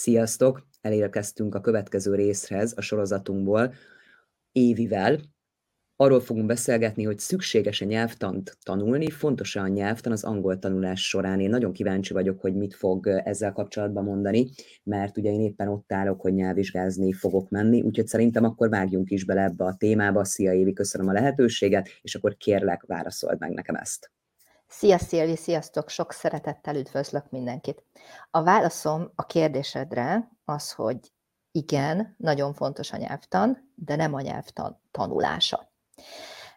Sziasztok! Elérkeztünk a következő részhez a sorozatunkból Évivel. Arról fogunk beszélgetni, hogy szükséges-e nyelvtant tanulni, fontos-e a nyelvtan az angol tanulás során. Én nagyon kíváncsi vagyok, hogy mit fog ezzel kapcsolatban mondani, mert ugye én éppen ott állok, hogy nyelvvizsgázni fogok menni, úgyhogy szerintem akkor vágjunk is bele ebbe a témába. Szia Évi, köszönöm a lehetőséget, és akkor kérlek, válaszold meg nekem ezt. Szia Szilvi, sziasztok! Sok szeretettel üdvözlök mindenkit. A válaszom a kérdésedre az, hogy igen, nagyon fontos a nyelvtan, de nem a nyelvtan tanulása.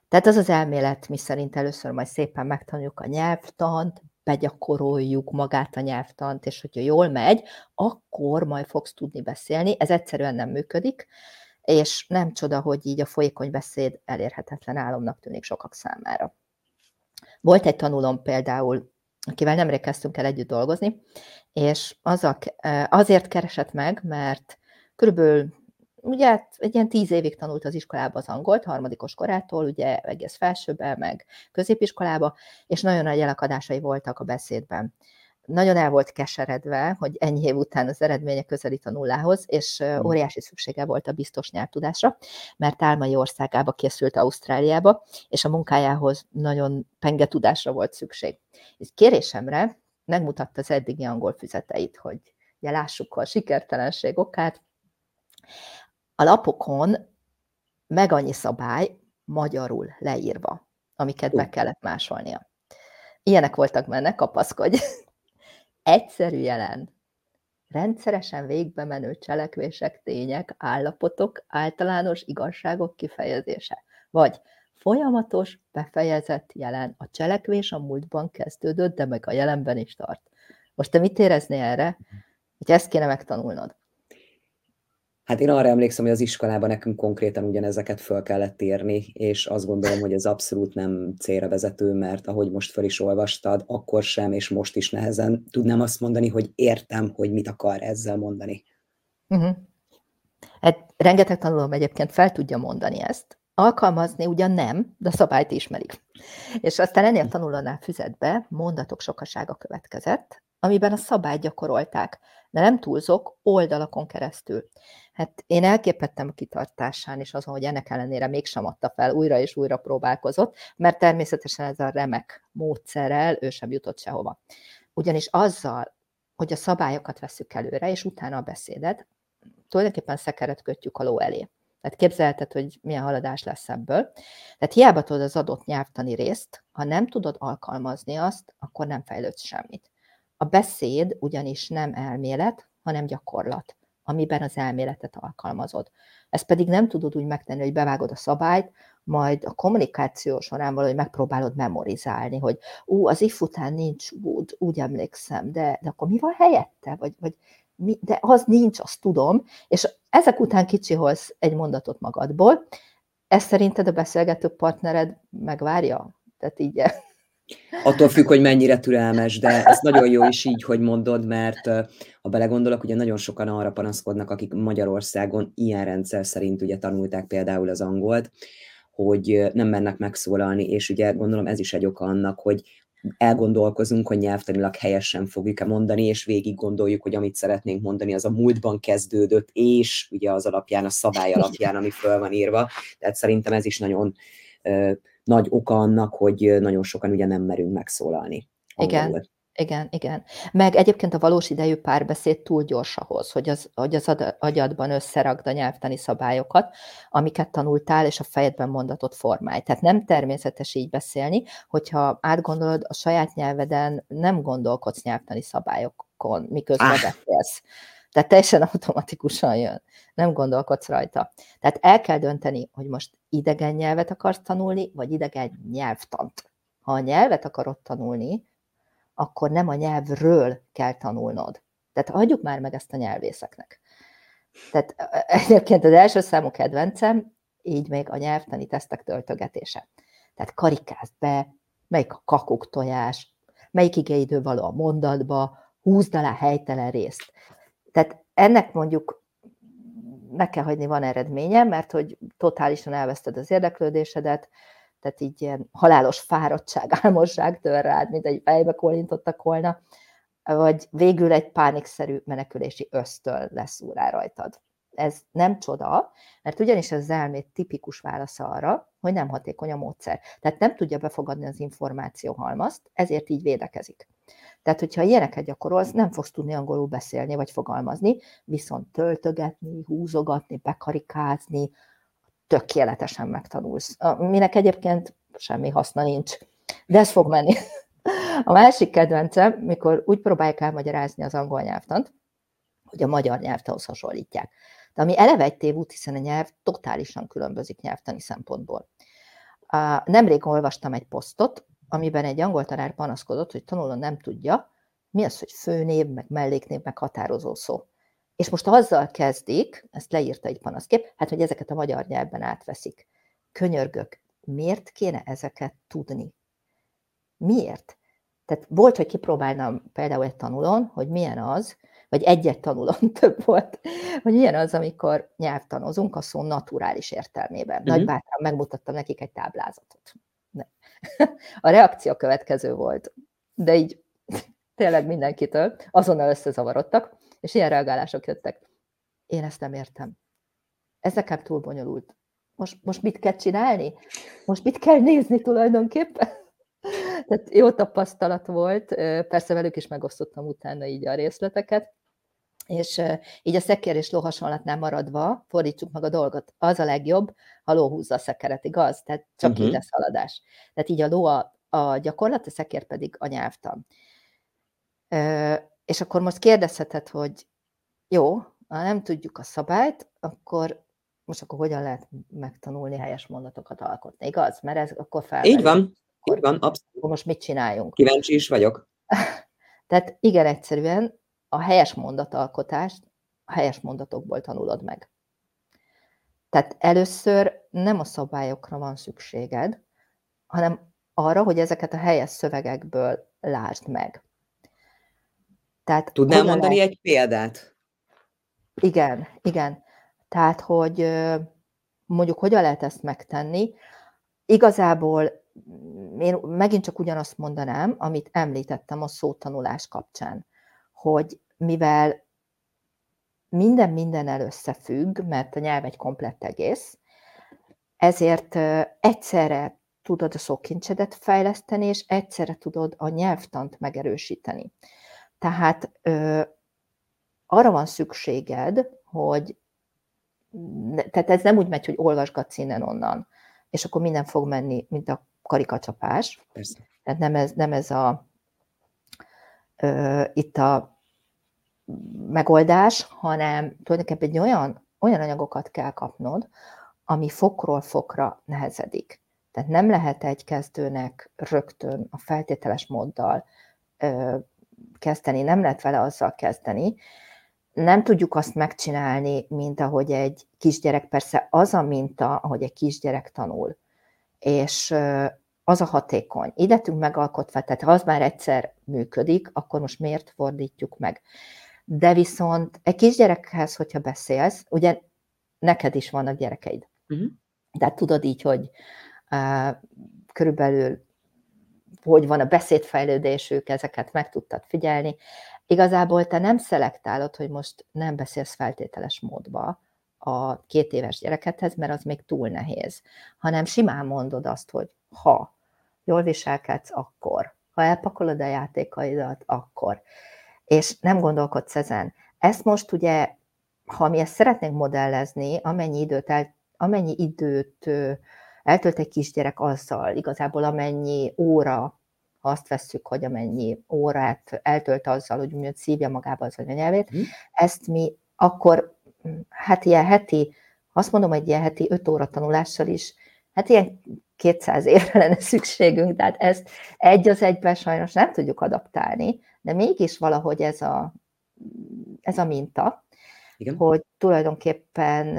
Tehát az az elmélet, mi szerint először majd szépen megtanuljuk a nyelvtant, begyakoroljuk magát a nyelvtant, és hogyha jól megy, akkor majd fogsz tudni beszélni. Ez egyszerűen nem működik, és nem csoda, hogy így a folyékony beszéd elérhetetlen álomnak tűnik sokak számára. Volt egy tanulom például, akivel nemrég kezdtünk el együtt dolgozni, és azzal, azért keresett meg, mert körülbelül ugye hát egy ilyen tíz évig tanult az iskolában az angolt, harmadikos korától, ugye egész felsőbe, meg középiskolába, és nagyon nagy elakadásai voltak a beszédben nagyon el volt keseredve, hogy ennyi év után az eredménye közelít a nullához, és hmm. óriási szüksége volt a biztos nyelvtudásra, mert álmai országába készült Ausztráliába, és a munkájához nagyon penge tudásra volt szükség. És kérésemre megmutatta az eddigi angol füzeteit, hogy ugye lássuk a sikertelenség okát. A lapokon meg annyi szabály magyarul leírva, amiket be kellett másolnia. Ilyenek voltak benne, kapaszkodj egyszerű jelen, rendszeresen végbe menő cselekvések, tények, állapotok, általános igazságok kifejezése. Vagy folyamatos, befejezett jelen. A cselekvés a múltban kezdődött, de meg a jelenben is tart. Most te mit éreznél erre, hogy ezt kéne megtanulnod? Hát én arra emlékszem, hogy az iskolában nekünk konkrétan ugyanezeket föl kellett írni, és azt gondolom, hogy ez abszolút nem célra vezető, mert ahogy most föl is olvastad, akkor sem, és most is nehezen tudnám azt mondani, hogy értem, hogy mit akar ezzel mondani. Uh-huh. Hát rengeteg tanulom egyébként fel tudja mondani ezt, Alkalmazni ugyan nem, de a szabályt ismerik. És aztán ennél tanulónál füzetbe mondatok sokasága következett, amiben a szabályt gyakorolták, de nem túlzok, oldalakon keresztül. Hát én elképettem a kitartásán, és azon, hogy ennek ellenére mégsem adta fel, újra és újra próbálkozott, mert természetesen ez a remek módszerrel ő sem jutott sehova. Ugyanis azzal, hogy a szabályokat veszük előre, és utána a beszédet, tulajdonképpen szekeret kötjük a ló elé. Tehát képzelheted, hogy milyen haladás lesz ebből. Tehát hiába tudod az adott nyelvtani részt, ha nem tudod alkalmazni azt, akkor nem fejlődsz semmit. A beszéd ugyanis nem elmélet, hanem gyakorlat, amiben az elméletet alkalmazod. Ezt pedig nem tudod úgy megtenni, hogy bevágod a szabályt, majd a kommunikáció során valahogy megpróbálod memorizálni, hogy ú, az if után nincs would, úgy emlékszem, de, de akkor mi van helyette? Vagy, vagy mi, de az nincs, azt tudom, és ezek után kicsiholsz egy mondatot magadból. Ezt szerinted a beszélgető partnered megvárja? Tehát így Attól függ, hogy mennyire türelmes, de ez nagyon jó is így, hogy mondod, mert ha belegondolok, ugye nagyon sokan arra panaszkodnak, akik Magyarországon ilyen rendszer szerint ugye tanulták például az angolt, hogy nem mennek megszólalni, és ugye gondolom ez is egy oka annak, hogy elgondolkozunk, hogy nyelvtanilag helyesen fogjuk-e mondani, és végig gondoljuk, hogy amit szeretnénk mondani, az a múltban kezdődött, és ugye az alapján, a szabály alapján, ami föl van írva. Tehát szerintem ez is nagyon nagy oka annak, hogy nagyon sokan ugye nem merünk megszólalni. Igen. Igen, igen. Meg egyébként a valós idejű párbeszéd túl gyors ahhoz, hogy az, hogy az agyadban összeragd a nyelvtani szabályokat, amiket tanultál, és a fejedben mondatot formálj. Tehát nem természetes így beszélni, hogyha átgondolod, a saját nyelveden nem gondolkodsz nyelvtani szabályokon, miközben ah. beszélsz. Tehát teljesen automatikusan jön. Nem gondolkodsz rajta. Tehát el kell dönteni, hogy most idegen nyelvet akarsz tanulni, vagy idegen nyelvtant. Ha a nyelvet akarod tanulni, akkor nem a nyelvről kell tanulnod. Tehát adjuk már meg ezt a nyelvészeknek. Tehát egyébként az első számú kedvencem, így még a nyelvtani tesztek töltögetése. Tehát karikázd be, melyik a kakuk tojás, melyik igeidő való a mondatba, húzd alá helytelen részt. Tehát ennek mondjuk meg kell hagyni, van eredménye, mert hogy totálisan elveszted az érdeklődésedet, tehát így ilyen halálos fáradtság, álmosság tör rád, mint egy fejbe kolintottak volna, vagy végül egy pánikszerű menekülési ösztől lesz rá rajtad. Ez nem csoda, mert ugyanis az elmét tipikus válasza arra, hogy nem hatékony a módszer. Tehát nem tudja befogadni az információhalmazt, ezért így védekezik. Tehát, hogyha ilyeneket gyakorolsz, nem fogsz tudni angolul beszélni vagy fogalmazni, viszont töltögetni, húzogatni, bekarikázni, tökéletesen megtanulsz. Minek egyébként semmi haszna nincs. De ez fog menni. A másik kedvencem, mikor úgy próbálják elmagyarázni az angol nyelvtant, hogy a magyar nyelvtanhoz hasonlítják. De ami eleve egy tévút, hiszen a nyelv totálisan különbözik nyelvtani szempontból. Nemrég olvastam egy posztot, amiben egy angol tanár panaszkodott, hogy tanuló nem tudja, mi az, hogy főnév, meg melléknév, meg határozó szó. És most azzal kezdik, ezt leírta egy panaszkép, hát hogy ezeket a magyar nyelvben átveszik. Könyörgök, miért kéne ezeket tudni? Miért? Tehát volt, hogy kipróbálnám például egy tanulón, hogy milyen az, vagy egyet tanulón több volt, hogy milyen az, amikor nyelvtanozunk a szó naturális értelmében. Uh-huh. Nagy bátran megmutattam nekik egy táblázatot. A reakció következő volt, de így tényleg mindenkitől azonnal összezavarodtak, és ilyen reagálások jöttek. Én ezt nem értem. Ez nekem túl bonyolult. Most, most mit kell csinálni? Most mit kell nézni tulajdonképpen? Tehát jó tapasztalat volt, persze velük is megosztottam utána így a részleteket, és így a szekér és ló hasonlatnál maradva fordítsuk meg a dolgot. Az a legjobb, ha ló húzza a szekeret, igaz? Tehát csak uh-huh. így mhm. lesz haladás. Tehát így a ló a, a gyakorlat, a szekér pedig a nyelvtan. És akkor most kérdezheted, hogy jó, ha nem tudjuk a szabályt, akkor most akkor hogyan lehet megtanulni helyes mondatokat alkotni, igaz? Mert ez akkor fel. Így van, akkor, így van, abszolút. Most mit csináljunk? Kíváncsi is vagyok. Tehát igen, egyszerűen a helyes mondatalkotást a helyes mondatokból tanulod meg. Tehát először nem a szabályokra van szükséged, hanem arra, hogy ezeket a helyes szövegekből lásd meg. Tehát Tudnál mondani lehet... egy példát? Igen, igen. Tehát, hogy mondjuk hogyan lehet ezt megtenni. Igazából én megint csak ugyanazt mondanám, amit említettem a szótanulás kapcsán, hogy mivel minden minden összefügg, mert a nyelv egy komplett egész, ezért egyszerre tudod a szókincsedet fejleszteni, és egyszerre tudod a nyelvtant megerősíteni. Tehát ö, arra van szükséged, hogy tehát ez nem úgy megy, hogy olvasgatsz innen-onnan, és akkor minden fog menni, mint a karikacsapás. Persze. Tehát nem ez, nem ez a ö, itt a megoldás, hanem tulajdonképpen egy olyan, olyan anyagokat kell kapnod, ami fokról fokra nehezedik. Tehát nem lehet egy kezdőnek rögtön a feltételes móddal ö, kezdeni, nem lehet vele azzal kezdeni. Nem tudjuk azt megcsinálni, mint ahogy egy kisgyerek, persze az a minta, ahogy egy kisgyerek tanul, és az a hatékony. Így lettünk megalkotva, tehát ha az már egyszer működik, akkor most miért fordítjuk meg? De viszont egy kisgyerekhez, hogyha beszélsz, ugye neked is vannak gyerekeid. Uh-huh. Tehát tudod így, hogy uh, körülbelül hogy van a beszédfejlődésük, ezeket meg tudtad figyelni. Igazából te nem szelektálod, hogy most nem beszélsz feltételes módba a két éves gyerekedhez, mert az még túl nehéz, hanem simán mondod azt, hogy ha jól viselkedsz, akkor, ha elpakolod a játékaidat, akkor. És nem gondolkodsz ezen. Ezt most ugye, ha mi ezt szeretnénk modellezni, amennyi időt, el, amennyi időt eltölt egy kisgyerek azzal, igazából amennyi óra, ha azt vesszük, hogy amennyi órát eltölt azzal, hogy mondjuk szívja magába az anyanyelvét, mm. ezt mi akkor, hát ilyen heti, azt mondom, hogy ilyen heti öt óra tanulással is, hát ilyen 200 évre lenne szükségünk, tehát ezt egy az egyben sajnos nem tudjuk adaptálni, de mégis valahogy ez a, ez a minta, Igen. hogy tulajdonképpen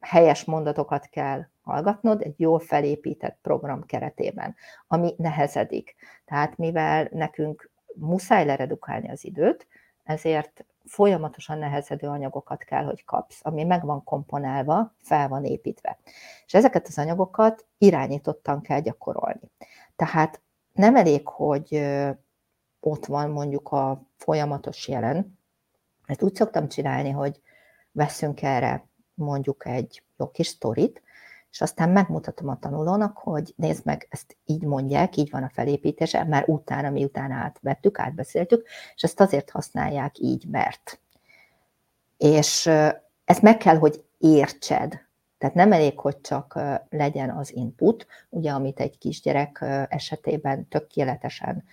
helyes mondatokat kell hallgatnod egy jól felépített program keretében, ami nehezedik. Tehát mivel nekünk muszáj leredukálni az időt, ezért folyamatosan nehezedő anyagokat kell, hogy kapsz, ami meg van komponálva, fel van építve. És ezeket az anyagokat irányítottan kell gyakorolni. Tehát nem elég, hogy ott van mondjuk a folyamatos jelen. Ezt úgy szoktam csinálni, hogy veszünk erre mondjuk egy jó kis sztorit, és aztán megmutatom a tanulónak, hogy nézd meg, ezt így mondják, így van a felépítése, már utána, miután átvettük, átbeszéltük, és ezt azért használják így, mert. És ezt meg kell, hogy értsed. Tehát nem elég, hogy csak legyen az input, ugye, amit egy kisgyerek esetében tökéletesen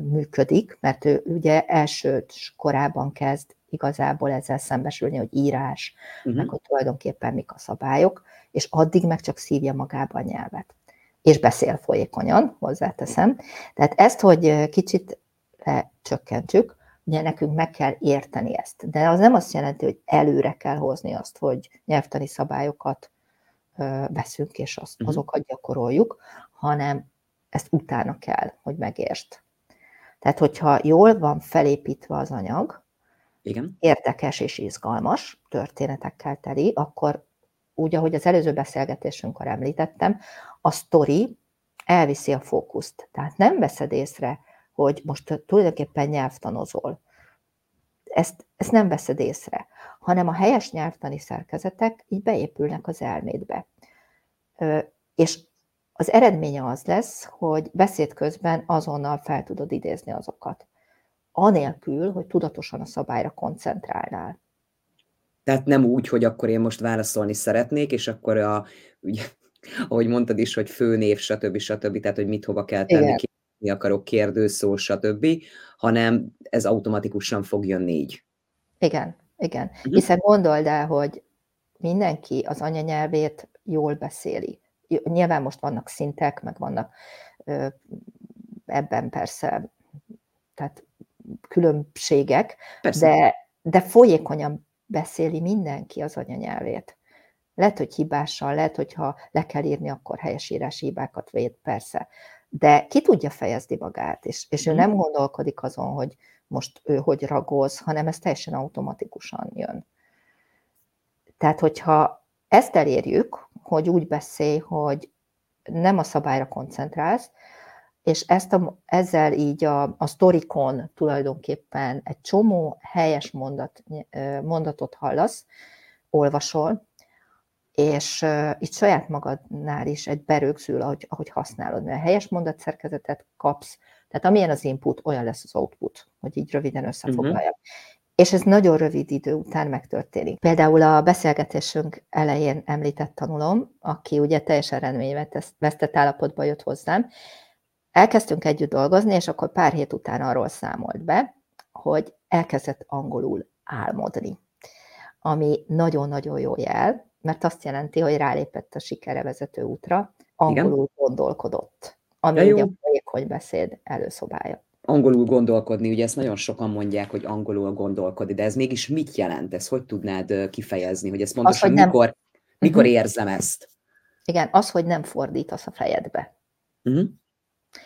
működik, mert ő ugye első korában kezd igazából ezzel szembesülni, hogy írás, uh-huh. meg hogy tulajdonképpen mik a szabályok, és addig meg csak szívja magába a nyelvet. És beszél folyékonyan, hozzáteszem. Tehát ezt, hogy kicsit lecsökkentsük, ugye nekünk meg kell érteni ezt. De az nem azt jelenti, hogy előre kell hozni azt, hogy nyelvtani szabályokat veszünk, és azt, uh-huh. azokat gyakoroljuk, hanem ezt utána kell, hogy megértsd. Tehát, hogyha jól van felépítve az anyag, Igen. érdekes és izgalmas, történetekkel teli, akkor úgy, ahogy az előző beszélgetésünkkor említettem, a sztori elviszi a fókuszt. Tehát nem veszed észre, hogy most tulajdonképpen nyelvtanozol. Ezt, ezt nem veszed észre, hanem a helyes nyelvtani szerkezetek így beépülnek az elmédbe. És az eredménye az lesz, hogy beszéd közben azonnal fel tudod idézni azokat. Anélkül, hogy tudatosan a szabályra koncentrálnál. Tehát nem úgy, hogy akkor én most válaszolni szeretnék, és akkor a, ugye, ahogy mondtad is, hogy főnév, stb. stb. Tehát, hogy mit hova kell tenni, ki, mi akarok, kérdőszó, stb., hanem ez automatikusan fog jönni így. Igen, igen. Uh-huh. Hiszen gondold el, hogy mindenki az anyanyelvét jól beszéli. Nyilván most vannak szintek, meg vannak ebben persze, tehát különbségek, persze. de, de folyékonyan beszéli mindenki az anyanyelvét. Lehet, hogy hibással, lehet, hogyha le kell írni, akkor helyesírási hibákat véd, persze. De ki tudja fejezni magát, és, és ő mhm. nem gondolkodik azon, hogy most ő hogy ragoz, hanem ez teljesen automatikusan jön. Tehát, hogyha ezt elérjük, hogy úgy beszélj, hogy nem a szabályra koncentrálsz, és ezt a, ezzel így a, a sztorikon tulajdonképpen egy csomó helyes mondat, mondatot hallasz, olvasol, és uh, itt saját magadnál is egy berögzül, ahogy, ahogy használod, mert helyes mondatszerkezetet kapsz, tehát amilyen az input, olyan lesz az output, hogy így röviden összefoglaljam. Uh-huh. És ez nagyon rövid idő után megtörténik. Például a beszélgetésünk elején említett tanulom, aki ugye teljesen rendményvesztett állapotba jött hozzám, elkezdtünk együtt dolgozni, és akkor pár hét után arról számolt be, hogy elkezdett angolul álmodni, ami nagyon-nagyon jó jel, mert azt jelenti, hogy rálépett a sikere vezető útra, angolul Igen. gondolkodott, ami ja, ugye a folyékony beszéd előszobája. Angolul gondolkodni, ugye ezt nagyon sokan mondják, hogy angolul gondolkodni, de ez mégis mit jelent? Ez hogy tudnád kifejezni, hogy ez pontosan az, hogy mikor, nem... mikor uh-huh. érzem ezt? Igen, az, hogy nem fordítasz a fejedbe. Uh-huh.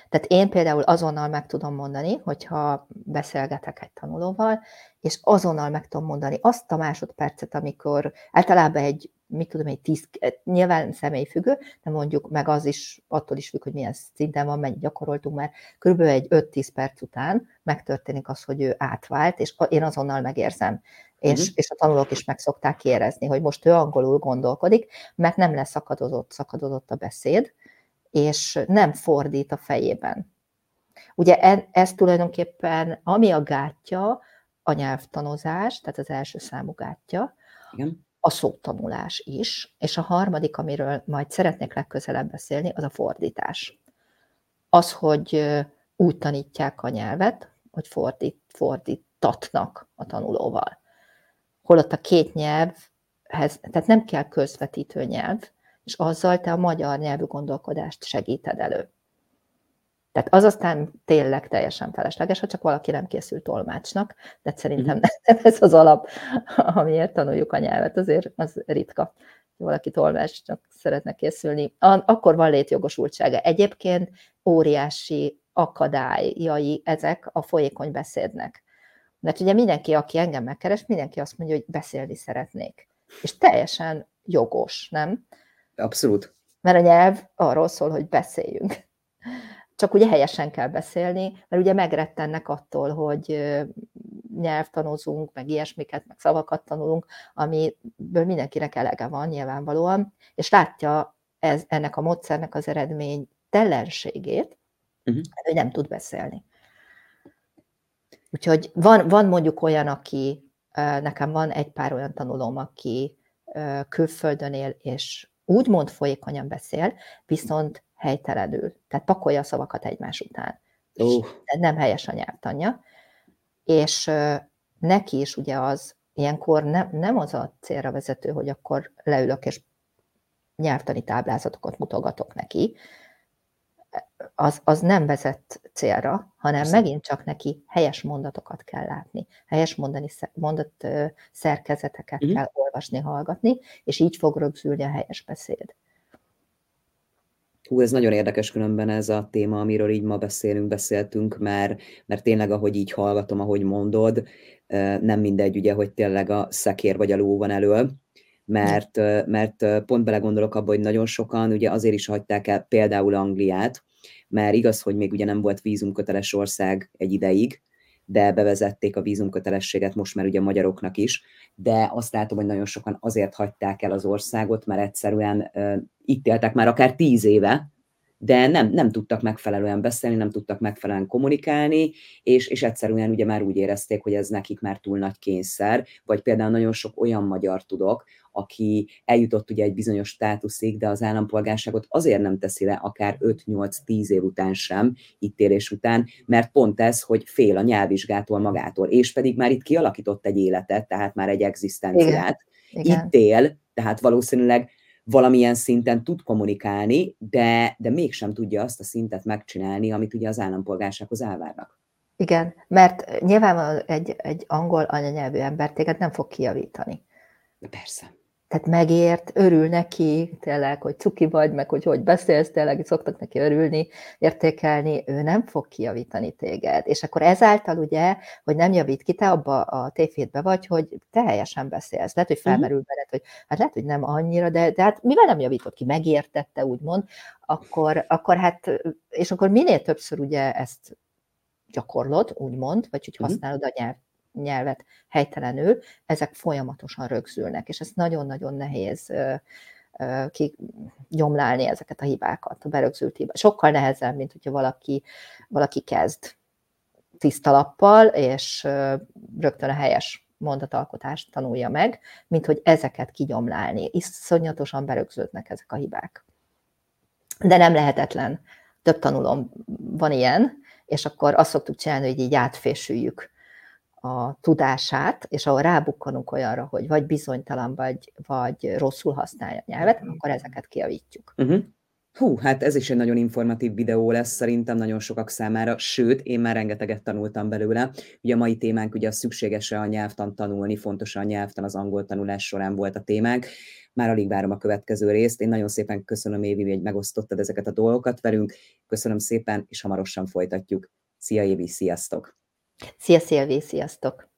Tehát én például azonnal meg tudom mondani, hogyha beszélgetek egy tanulóval, és azonnal meg tudom mondani azt a másodpercet, amikor általában egy, mit tudom, egy tíz, nyilván személyfüggő, de mondjuk meg az is, attól is függ, hogy milyen szinten van, mennyit gyakoroltunk, mert körülbelül egy 5-10 perc után megtörténik az, hogy ő átvált, és én azonnal megérzem. És, uh-huh. és a tanulók is meg szokták érezni, hogy most ő angolul gondolkodik, mert nem lesz szakadozott, szakadozott a beszéd, és nem fordít a fejében. Ugye ez tulajdonképpen, ami a gátja, a nyelvtanozás, tehát az első számú gátja, Igen. A szótanulás is, és a harmadik, amiről majd szeretnék legközelebb beszélni, az a fordítás. Az, hogy úgy tanítják a nyelvet, hogy fordít, fordítatnak a tanulóval. Holott a két nyelvhez, tehát nem kell közvetítő nyelv, és azzal te a magyar nyelvű gondolkodást segíted elő. Tehát az aztán tényleg teljesen felesleges, ha csak valaki nem készült tolmácsnak, de szerintem mhm. nem ez az alap, amiért tanuljuk a nyelvet, azért az ritka. Valaki tolmácsnak szeretne készülni, akkor van létjogosultsága. Egyébként óriási akadályai ezek a folyékony beszédnek. Mert ugye mindenki, aki engem megkeres, mindenki azt mondja, hogy beszélni szeretnék. És teljesen jogos, nem? Abszolút. Mert a nyelv arról szól, hogy beszéljünk. Csak ugye helyesen kell beszélni, mert ugye megrettennek attól, hogy nyelvtanozunk, meg ilyesmiket, meg szavakat tanulunk, amiből mindenkinek elege van nyilvánvalóan, és látja ez, ennek a módszernek az eredmény tellenségét, uh-huh. hogy nem tud beszélni. Úgyhogy van, van mondjuk olyan, aki, nekem van egy pár olyan tanulóm, aki külföldön él, és úgymond folyékonyan beszél, viszont helytelenül. Tehát pakolja a szavakat egymás után. Uh. Nem helyes a nyelvtanja. És neki is ugye az, ilyenkor nem, nem az a célra vezető, hogy akkor leülök és nyelvtani táblázatokat mutogatok neki, az, az nem vezet célra, hanem Persze. megint csak neki helyes mondatokat kell látni, helyes mondani, mondat szerkezeteket uh-huh. kell olvasni, hallgatni, és így fog rögzülni a helyes beszéd. Hú, ez nagyon érdekes különben ez a téma, amiről így ma beszélünk, beszéltünk, mert, mert tényleg, ahogy így hallgatom, ahogy mondod, nem mindegy, ugye, hogy tényleg a szekér vagy a ló van elől, mert, mert pont belegondolok abba, hogy nagyon sokan ugye azért is hagyták el például Angliát, mert igaz, hogy még ugye nem volt vízumköteles ország egy ideig, de bevezették a vízumkötelességet most már ugye a magyaroknak is, de azt látom, hogy nagyon sokan azért hagyták el az országot, mert egyszerűen itt éltek már akár tíz éve, de nem, nem tudtak megfelelően beszélni, nem tudtak megfelelően kommunikálni, és, és egyszerűen ugye már úgy érezték, hogy ez nekik már túl nagy kényszer, vagy például nagyon sok olyan magyar tudok, aki eljutott ugye egy bizonyos státuszig, de az állampolgárságot azért nem teszi le akár 5-8-10 év után sem, itt élés után, mert pont ez, hogy fél a nyelvvizsgától magától, és pedig már itt kialakított egy életet, tehát már egy egzisztenciát. Igen. Igen. Itt él, tehát valószínűleg valamilyen szinten tud kommunikálni, de, de mégsem tudja azt a szintet megcsinálni, amit ugye az állampolgársághoz elvárnak. Igen, mert nyilván egy, egy angol anyanyelvű ember téged nem fog kijavítani. Persze tehát megért, örül neki, tényleg, hogy cuki vagy, meg hogy hogy beszélsz, tényleg szoktak neki örülni, értékelni, ő nem fog kijavítani téged. És akkor ezáltal ugye, hogy nem javít ki, te abba a tévédbe vagy, hogy te helyesen beszélsz. Lehet, hogy mhm. felmerül uh-huh. veled, hogy hát lehet, hogy nem annyira, de, de hát mivel nem javított ki, megértette, úgymond, akkor, akkor hát, és akkor minél többször ugye ezt gyakorlod, úgymond, vagy hogy mhm. használod a nyelv nyelvet helytelenül, ezek folyamatosan rögzülnek, és ez nagyon-nagyon nehéz kigyomlálni ezeket a hibákat, a berögzült hibákat. Sokkal nehezebb, mint hogyha valaki, valaki kezd tiszta lappal, és rögtön a helyes mondatalkotást tanulja meg, mint hogy ezeket kigyomlálni. Iszonyatosan berögződnek ezek a hibák. De nem lehetetlen. Több tanulom van ilyen, és akkor azt szoktuk csinálni, hogy így átfésüljük a tudását, és ahol rábukkanunk olyanra, hogy vagy bizonytalan, vagy, vagy rosszul használja a nyelvet, mhm. akkor ezeket kiavítjuk. Uh-huh. Hú, hát ez is egy nagyon informatív videó lesz szerintem nagyon sokak számára, sőt, én már rengeteget tanultam belőle. Ugye a mai témánk ugye a szükséges a nyelvtan tanulni, fontos a nyelvtan az angol tanulás során volt a témánk. Már alig várom a következő részt. Én nagyon szépen köszönöm, Évi, hogy megosztottad ezeket a dolgokat velünk. Köszönöm szépen, és hamarosan folytatjuk. Szia, Évi, sziasztok! Szia, Szilvi, sziasztok!